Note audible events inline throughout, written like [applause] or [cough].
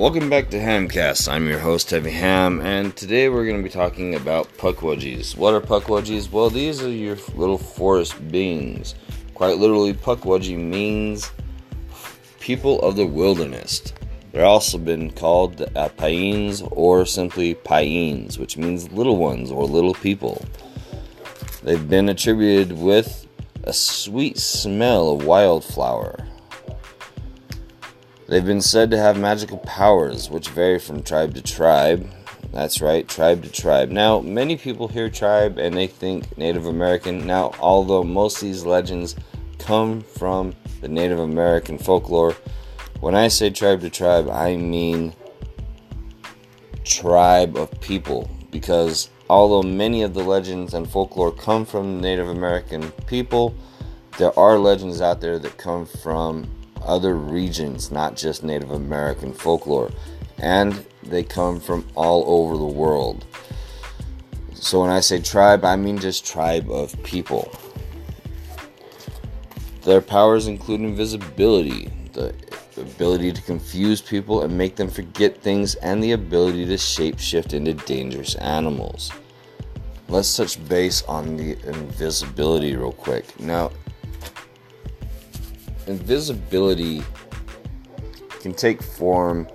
Welcome back to Hamcast. I'm your host, Heavy Ham, and today we're going to be talking about Pukwudgies. What are Pukwudgies? Well, these are your little forest beings. Quite literally, Pukwudgie means people of the wilderness. They're also been called the Paeans or simply Paeans, which means little ones or little people. They've been attributed with a sweet smell of wildflower They've been said to have magical powers, which vary from tribe to tribe. That's right, tribe to tribe. Now, many people hear tribe and they think Native American. Now, although most of these legends come from the Native American folklore, when I say tribe to tribe, I mean tribe of people. Because although many of the legends and folklore come from Native American people, there are legends out there that come from other regions, not just Native American folklore, and they come from all over the world. So when I say tribe, I mean just tribe of people. Their powers include invisibility, the ability to confuse people and make them forget things, and the ability to shapeshift into dangerous animals. Let's touch base on the invisibility real quick. Now, invisibility can take form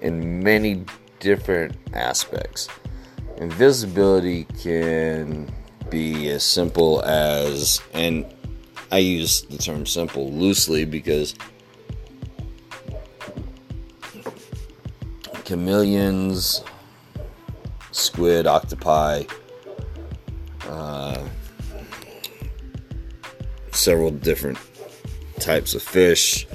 in many different aspects. Invisibility can be as simple as, and I use the term simple loosely because chameleons, squid, octopi, uh, several different types of fish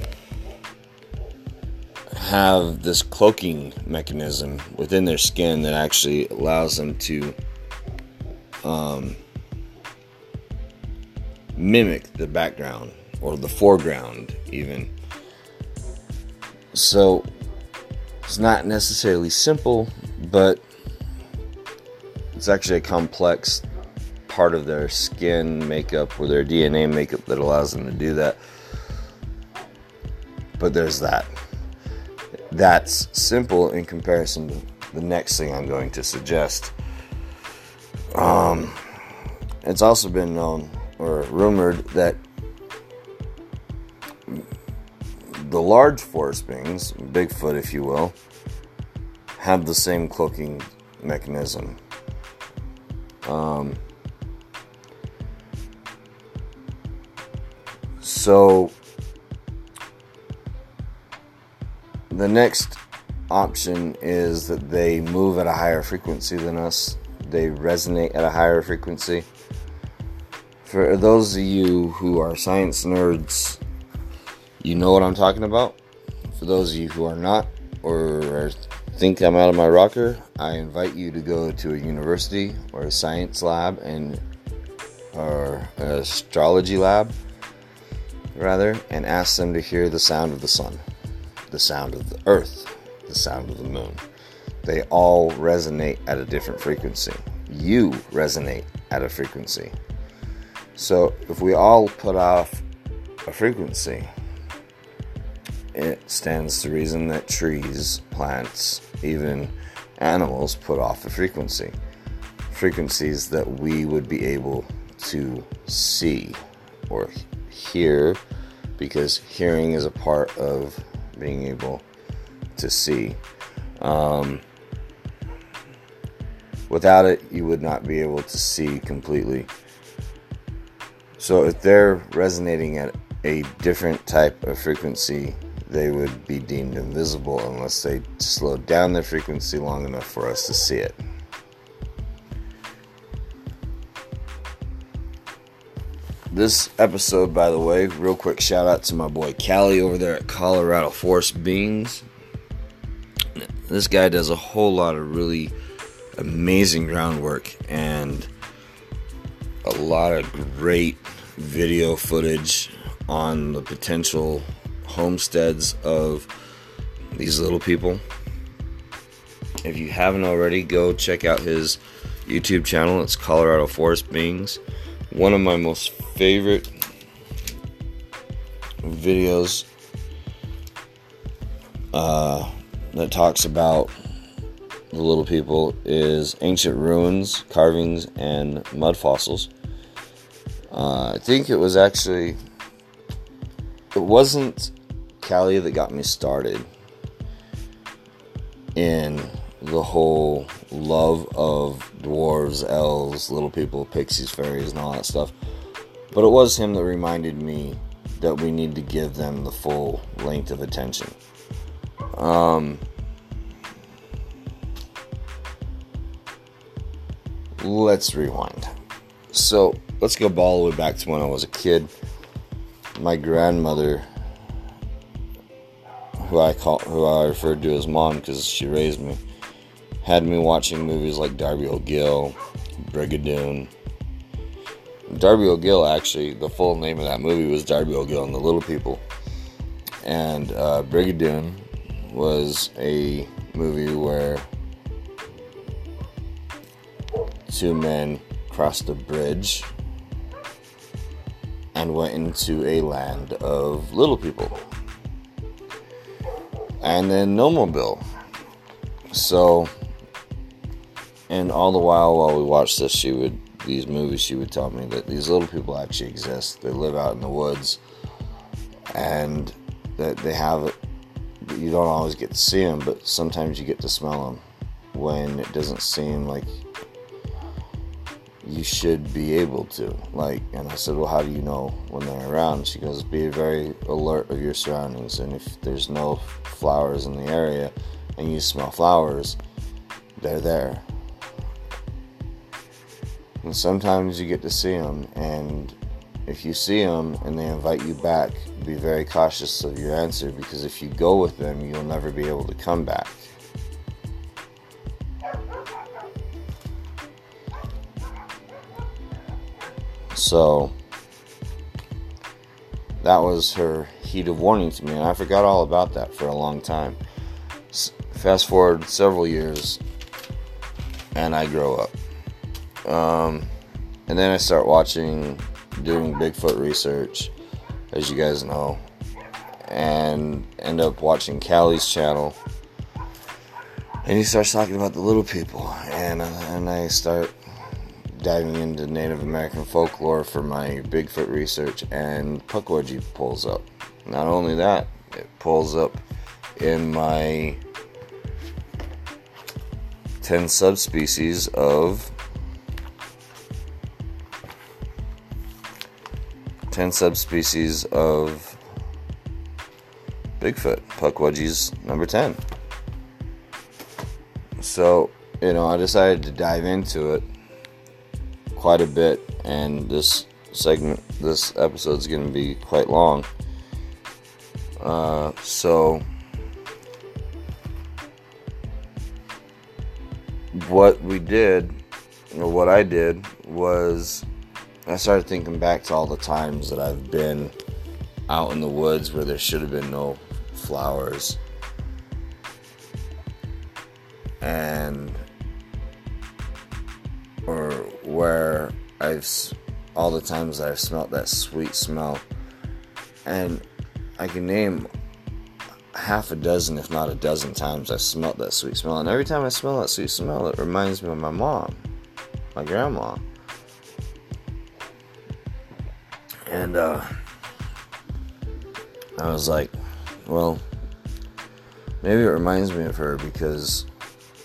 have this cloaking mechanism within their skin that actually allows them to um, mimic the background or the foreground, even. So it's not necessarily simple, but it's actually a complex part of their skin makeup or their DNA makeup that allows them to do that. But there's that. That's simple in comparison to the next thing I'm going to suggest. Um, it's also been known or rumored that the large forest beings, Bigfoot if you will, have the same cloaking mechanism. Um, so The next option is that they move at a higher frequency than us, they resonate at a higher frequency. For those of you who are science nerds, you know what I'm talking about. For those of you who are not or think I'm out of my rocker, I invite you to go to a university or a science lab and or astrology lab rather and ask them to hear the sound of the sun the sound of the earth, the sound of the moon. They all resonate at a different frequency. You resonate at a frequency. So if we all put off a frequency, it stands to reason that trees, plants, even animals put off a frequency. Frequencies that we would be able to see or hear because hearing is a part of being able to see. Um, without it, you would not be able to see completely. So if they're resonating at a different type of frequency, they would be deemed invisible unless they slowed down their frequency long enough for us to see it. This episode, by the way, real quick shout out to my boy Callie over there at Colorado Forest Beings. This guy does a whole lot of really amazing groundwork and a lot of great video footage on the potential homesteads of these little people. If you haven't already, go check out his YouTube channel. It's Colorado Forest Beings one of my most favorite videos uh, that talks about the little people is ancient ruins, carvings, and mud fossils. Uh, I think it was actually it wasn't Callie that got me started in the whole love of dwarves, elves, little people, pixies, fairies, and all that stuff. But it was him that reminded me that we need to give them the full length of attention. Um, let's rewind. So let's go all the way back to when I was a kid. My grandmother, who I call, who I referred to as mom because she raised me, had me watching movies like Darby O'Gill, Brigadoon. Darby O'Gill, actually, the full name of that movie was Darby O'Gill and the Little People. And uh, Brigadoon was a movie where two men crossed a bridge and went into a land of little people. And then Gnome-Mobile. So, and all the while while we watched this, she would these movies. She would tell me that these little people actually exist. They live out in the woods, and that they have. You don't always get to see them, but sometimes you get to smell them when it doesn't seem like you should be able to. Like, and I said, well, how do you know when they're around? She goes, be very alert of your surroundings, and if there's no flowers in the area, and you smell flowers, they're there. And sometimes you get to see them, and if you see them and they invite you back, be very cautious of your answer because if you go with them, you'll never be able to come back. So that was her heat of warning to me, and I forgot all about that for a long time. Fast forward several years, and I grow up. Um, and then I start watching, doing Bigfoot research, as you guys know, and end up watching Callie's channel. And he starts talking about the little people, and and I start diving into Native American folklore for my Bigfoot research, and Pukwudgie pulls up. Not only that, it pulls up in my 10 subspecies of 10 subspecies of Bigfoot. Pukwudgie's number 10. So, you know, I decided to dive into it quite a bit, and this segment, this episode is going to be quite long. Uh, so, what we did, or what I did, was I started thinking back to all the times that I've been out in the woods where there should have been no flowers. And or where I've all the times I've smelt that sweet smell, and I can name half a dozen, if not a dozen times, I've smelt that sweet smell. And every time I smell that sweet smell, it reminds me of my mom, my grandma. And uh, I was like, well, maybe it reminds me of her because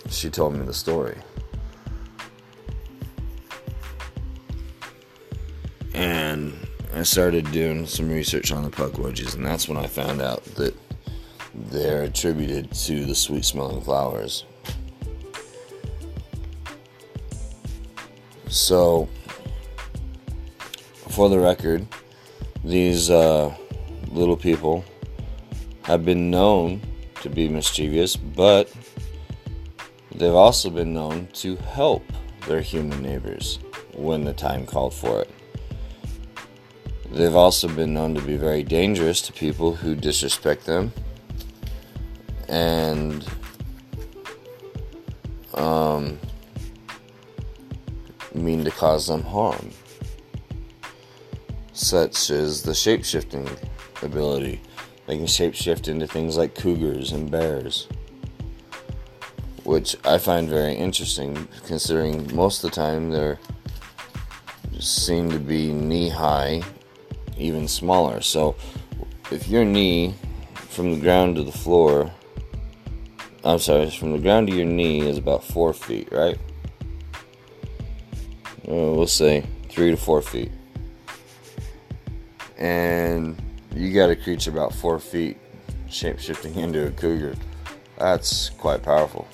she told me the story. and I started doing some research on the pukwudgies, and that's when I found out that they're attributed to the sweet smelling flowers. So, for the record, these uh, little people have been known to be mischievous, but they've also been known to help their human neighbors when the time called for it. They've also been known to be very dangerous to people who disrespect them and um, mean to cause them harm, such as the shapeshifting ability. They can shapeshift into things like cougars and bears. which I find very interesting considering most of the time they're seem to be knee high, even smaller. So if your knee from the ground to the floor, I'm sorry, from the ground to your knee is about four feet, right? Uh, we'll say three to four feet. And you got a creature about four feet shape shifting into a cougar. That's quite powerful.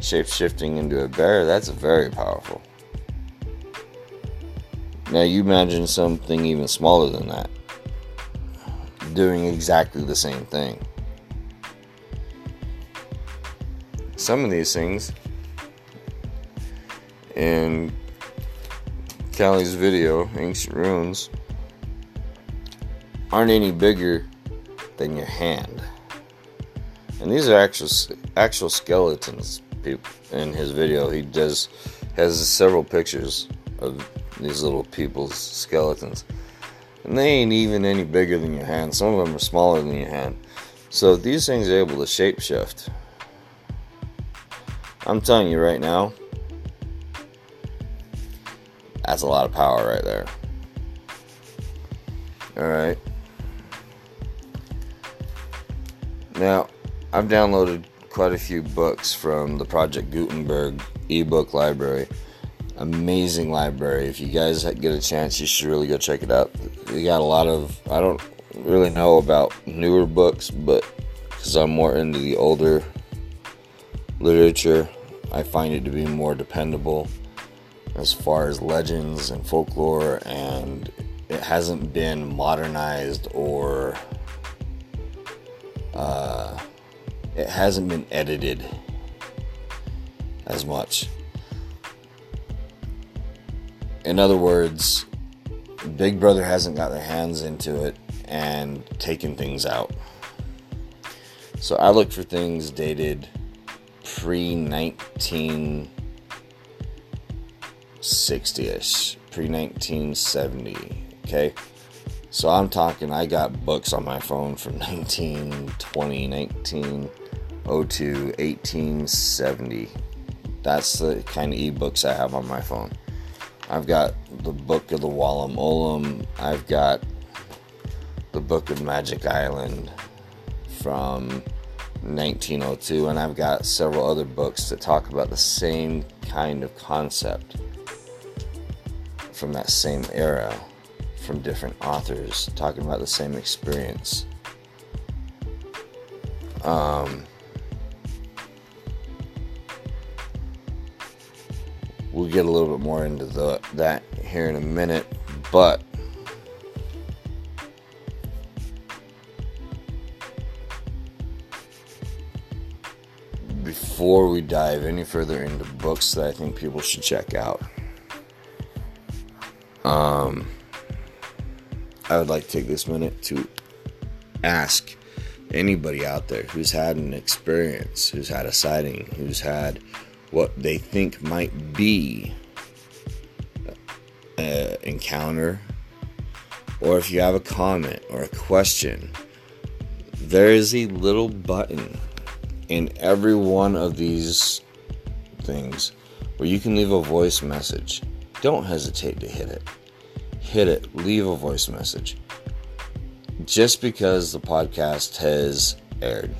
Shape shifting into a bear, that's very powerful. Now you imagine something even smaller than that doing exactly the same thing. Some of these things in Callie's video, Ancient Runes, aren't any bigger than your hand. And these are actual actual skeletons. In his video, he does has several pictures of these little people's skeletons. And they ain't even any bigger than your hand. Some of them are smaller than your hand. So these things are able to shapeshift. I'm telling you right now, that's a lot of power right there. Alright. Now, I've downloaded quite a few books from the Project Gutenberg ebook library amazing library. If you guys get a chance, you should really go check it out. We got a lot of, I don't really know about newer books, but because I'm more into the older literature, I find it to be more dependable as far as legends and folklore, and it hasn't been modernized or uh, it hasn't been edited as much. In other words, Big Brother hasn't got their hands into it and taken things out. So I look for things dated pre 1960 ish, pre 1970. Okay. So I'm talking, I got books on my phone from [laughs] 1920, 1902, 1870. That's the kind of ebooks I have on my phone. I've got the Book of the Walam Olum. I've got the Book of Magic Island from 1902, and I've got several other books that talk about the same kind of concept from that same era, from different authors talking about the same experience. Um, we'll get a little bit more into the, that here in a minute, but before we dive any further into books that I think people should check out, um, I would like to take this minute to ask anybody out there who's had an experience, who's had a sighting, who's had what they think might be an encounter, or if you have a comment or a question, there is a little button in every one of these things where you can leave a voice message. Don't hesitate to hit it. Hit it, leave a voice message. Just because the podcast has aired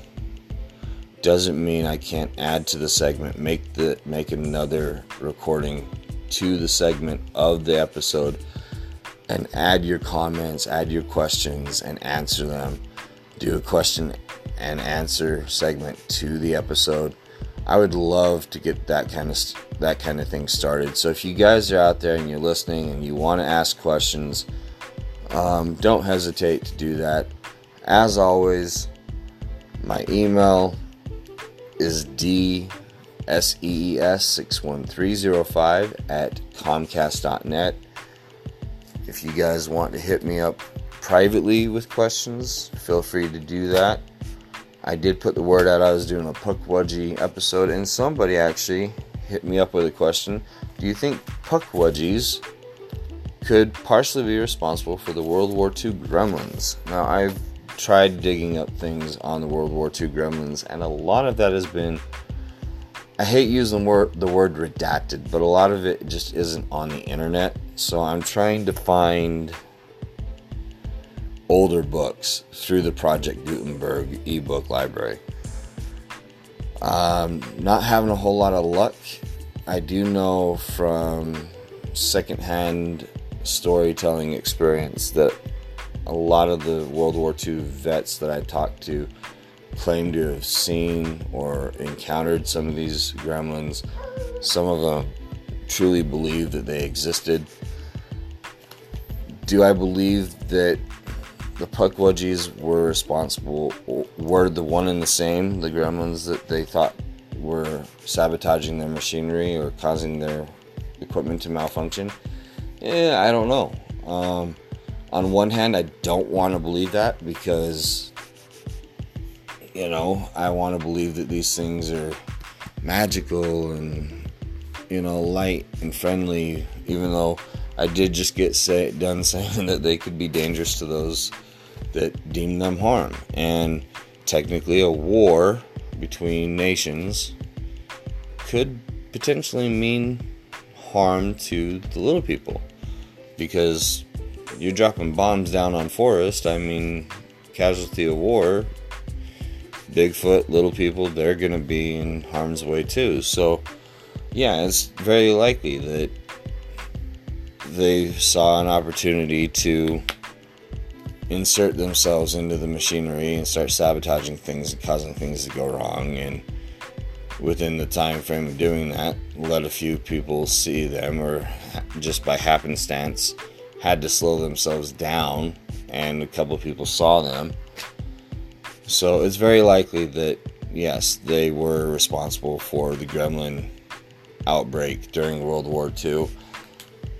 doesn't mean I can't add to the segment, make the make another recording to the segment of the episode and add your comments, add your questions and answer them. Do a question and answer segment to the episode. I would love to get that kind of that kind of thing started. So if you guys are out there and you're listening and you want to ask questions, um, don't hesitate to do that. As always, my email is DSEES61305 at Comcast.net. If you guys want to hit me up privately with questions, feel free to do that. I did put the word out I was doing a Pukwudgie episode, and somebody actually hit me up with a question. Do you think Pukwudgies could partially be responsible for the World War II gremlins? Now, I've tried digging up things on the World War II gremlins, and a lot of that has been I hate using word, the word redacted, but a lot of it just isn't on the internet. So I'm trying to find older books through the Project Gutenberg ebook library. Um, not having a whole lot of luck. I do know from secondhand storytelling experience that a lot of the World War II vets that I talked to claim to have seen or encountered some of these gremlins. Some of them truly believe that they existed. Do I believe that the Pukwudgies were responsible, were the one and the same, the gremlins that they thought were sabotaging their machinery or causing their equipment to malfunction? Yeah, I don't know. Um, on one hand, I don't want to believe that because, you know, I want to believe that these things are magical and, you know, light and friendly, even though I did just get say, done saying [laughs] that they could be dangerous to those that deem them harm. And technically, a war between nations could potentially mean harm to the little people because you're dropping bombs down on forest. I mean, casualty of war, Bigfoot, little people, they're going to be in harm's way too. So, yeah, it's very likely that they saw an opportunity to insert themselves into the machinery and start sabotaging things and causing things to go wrong. And within the time frame of doing that let a few people see them or just by happenstance had to slow themselves down and a couple of people saw them. So it's very likely that yes they were responsible for the gremlin outbreak during world war ii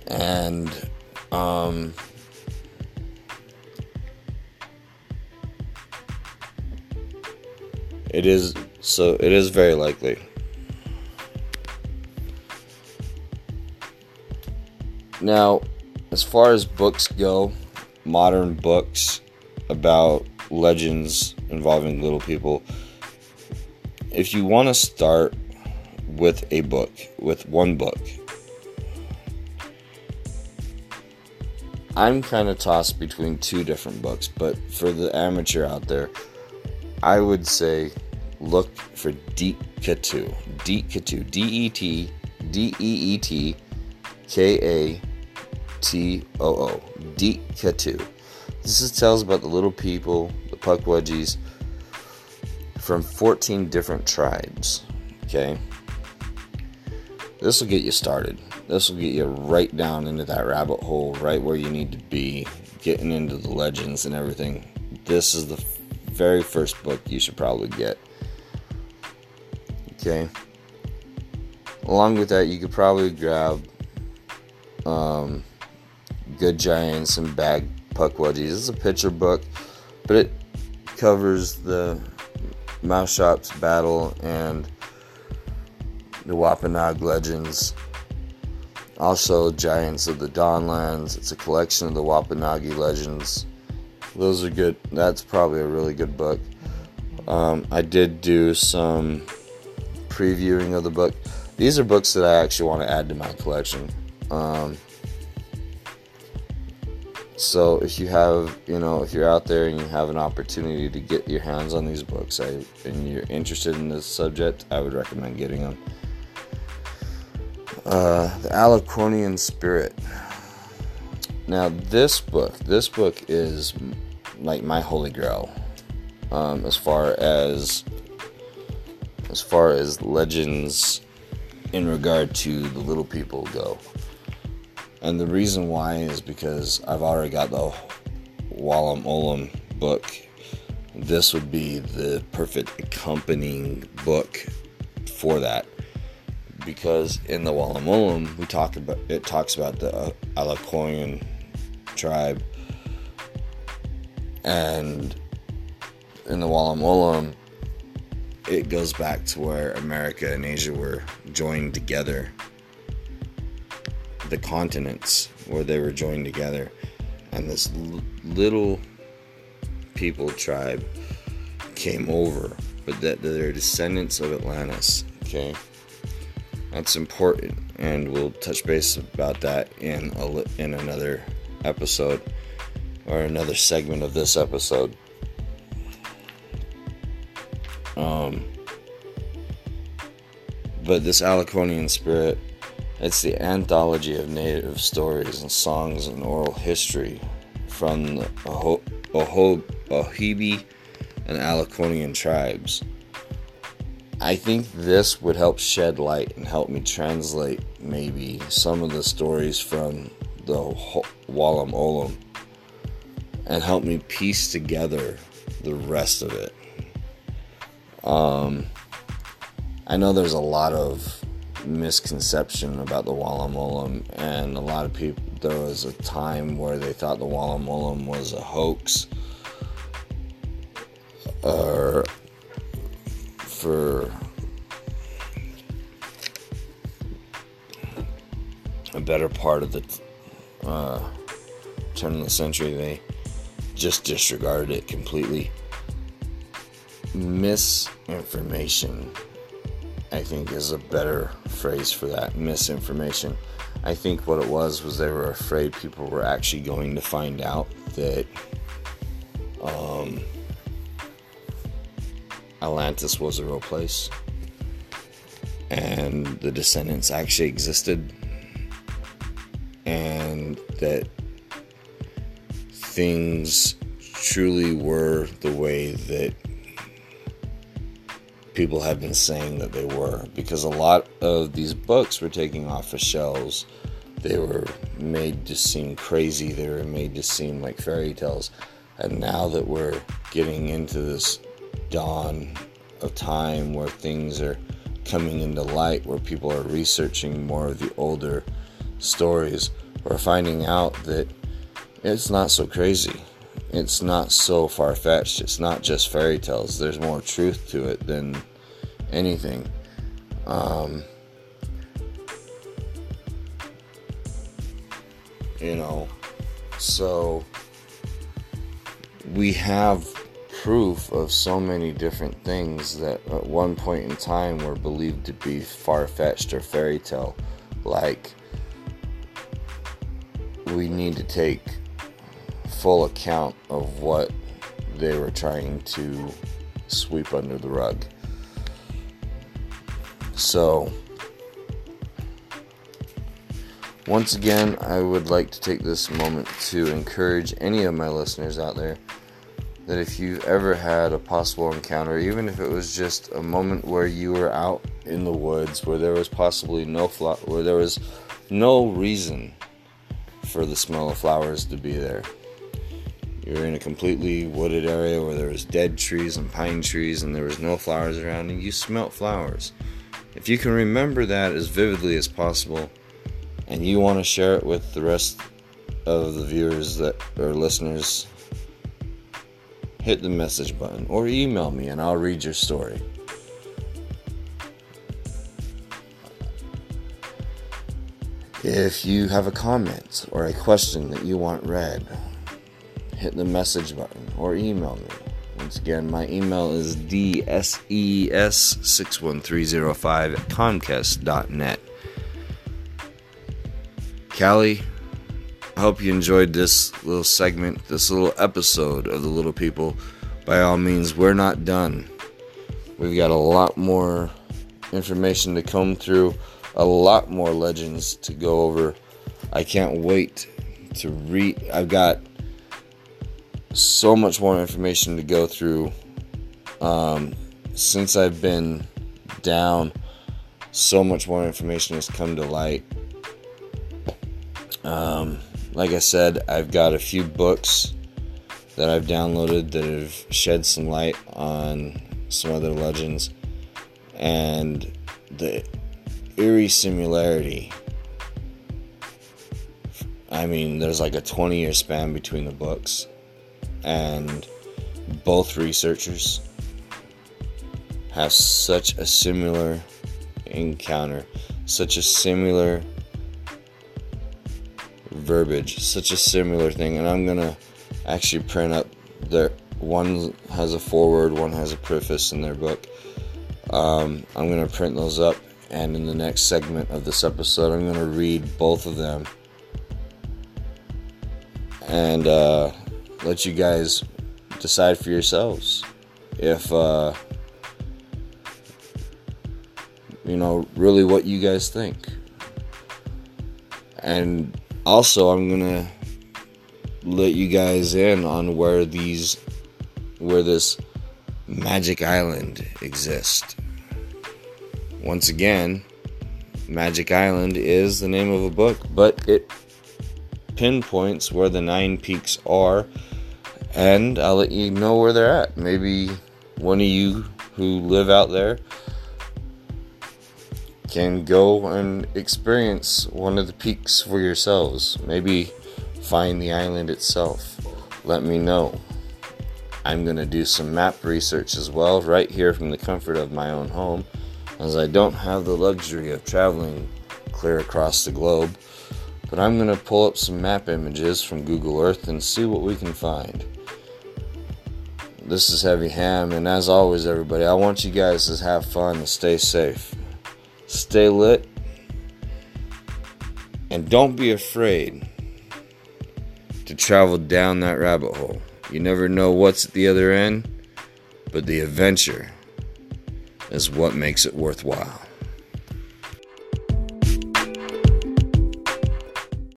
and um, It is so it is very likely. Now, as far as books go, modern books about legends involving little people, if you want to start with a book, with one book, I'm kind of tossed between two different books, but for the amateur out there, I would say look for Deet Katu. Deetkatoo. D E T D E E T K A T O O. Deetkatoo. This is tells about the little people, the Puck Pukwudgies, from 14 different tribes. Okay? This will get you started. This will get you right down into that rabbit hole, right where you need to be, getting into the legends and everything. This is the very first book you should probably get. Okay. Along with that, you could probably grab um, Good Giants and Bad Pukwudgies. It's a picture book, but it covers the Maushop's battle and the Wampanoag legends. Also, Giants of the Dawnlands. It's a collection of the Wampanoag legends those are good. That's probably a really good book. Um, I did do some previewing of the book. These are books that I actually want to add to my collection. Um, so if you have, you know, if you're out there and you have an opportunity to get your hands on these books, I, and you're interested in this subject, I would recommend getting them. Uh, the Algonquian Spirit. Now, this book, this book is like my holy grail um, as far as as far as legends in regard to the little people go. And the reason why is because I've already got the Walam Olum book. This would be the perfect accompanying book for that because in the Walam Olum we talk about it talks about the Algonquian tribe. And in the Walam Walam, it goes back to where America and Asia were joined together. The continents where they were joined together. And this l- little people tribe came over, but that they're descendants of Atlantis, okay? That's important, and we'll touch base about that in a, in another episode or another segment of this episode. Um, but this Algonquian spirit, it's the anthology of native stories and songs and oral history from the Oho- Oho- Ohibi and Algonquian tribes. I think this would help shed light and help me translate maybe some of the stories from the Walam Olum and help me piece together the rest of it. Um, I know there's a lot of misconception about the Walam Olum, and a lot of people. There was a time where they thought the Walam Olum was a hoax, or for a better part of the uh, turn of the century, they just disregarded it completely. Misinformation, I think, is a better phrase for that. Misinformation. I think what it was was they were afraid people were actually going to find out that um, Atlantis was a real place and the descendants actually existed and that things truly were the way that people have been saying that they were. Because a lot of these books were taking off of shelves. They were made to seem crazy. They were made to seem like fairy tales. And now that we're getting into this dawn of time where things are coming into light, where people are researching more of the older stories, we're finding out that it's not so crazy. It's not so far fetched. It's not just fairy tales. There's more truth to it than anything. Um, you know, so we have proof of so many different things that at one point in time were believed to be far fetched or fairy tale. Like, we need to take full account of what they were trying to sweep under the rug. So, once again, I would like to take this moment to encourage any of my listeners out there that if you've ever had a possible encounter, even if it was just a moment where you were out in the woods, where there was possibly no flower, where there was no reason for the smell of flowers to be there. You're in a completely wooded area where there was dead trees and pine trees and there was no flowers around and you smelt flowers. If you can remember that as vividly as possible and you want to share it with the rest of the viewers that or listeners hit the message button or email me and I'll read your story. If you have a comment or a question that you want read, hit the message button or email me. Once again, my email is dses61305 at comcast.net. Callie, I hope you enjoyed this little segment, this little episode of The Little People. By all means, we're not done. We've got a lot more information to come through, a lot more legends to go over. I can't wait to read. I've got so much more information to go through. Um, since I've been down, so much more information has come to light. Um, like I said, I've got a few books that I've downloaded that have shed some light on some other legends and the eerie similarity. I mean, there's like a 20 year span between the books, and both researchers have such a similar encounter, such a similar verbiage, such a similar thing, and I'm gonna actually print up their one has a foreword, one has a preface in their book. Um, I'm gonna print those up And in the next segment of this episode, I'm to read both of them and uh, let you guys decide for yourselves if, uh, you know, really what you guys think. And also, I'm to let you guys in on where these, where this Magic Island exists. Once again, Magic Island is the name of a book, but it pinpoints where the nine peaks are, and I'll let you know where they're at. Maybe one of you who live out there can go and experience one of the peaks for yourselves. Maybe find the island itself. Let me know. I'm going to do some map research as well, right here from the comfort of my own home, as I don't have the luxury of traveling clear across the globe. But I'm going to pull up some map images from Google Earth and see what we can find. This is Heavy Ham, and as always, everybody, I want you guys to have fun and stay safe. Stay lit, and don't be afraid to travel down that rabbit hole. You never know what's at the other end, but the adventure is what makes it worthwhile.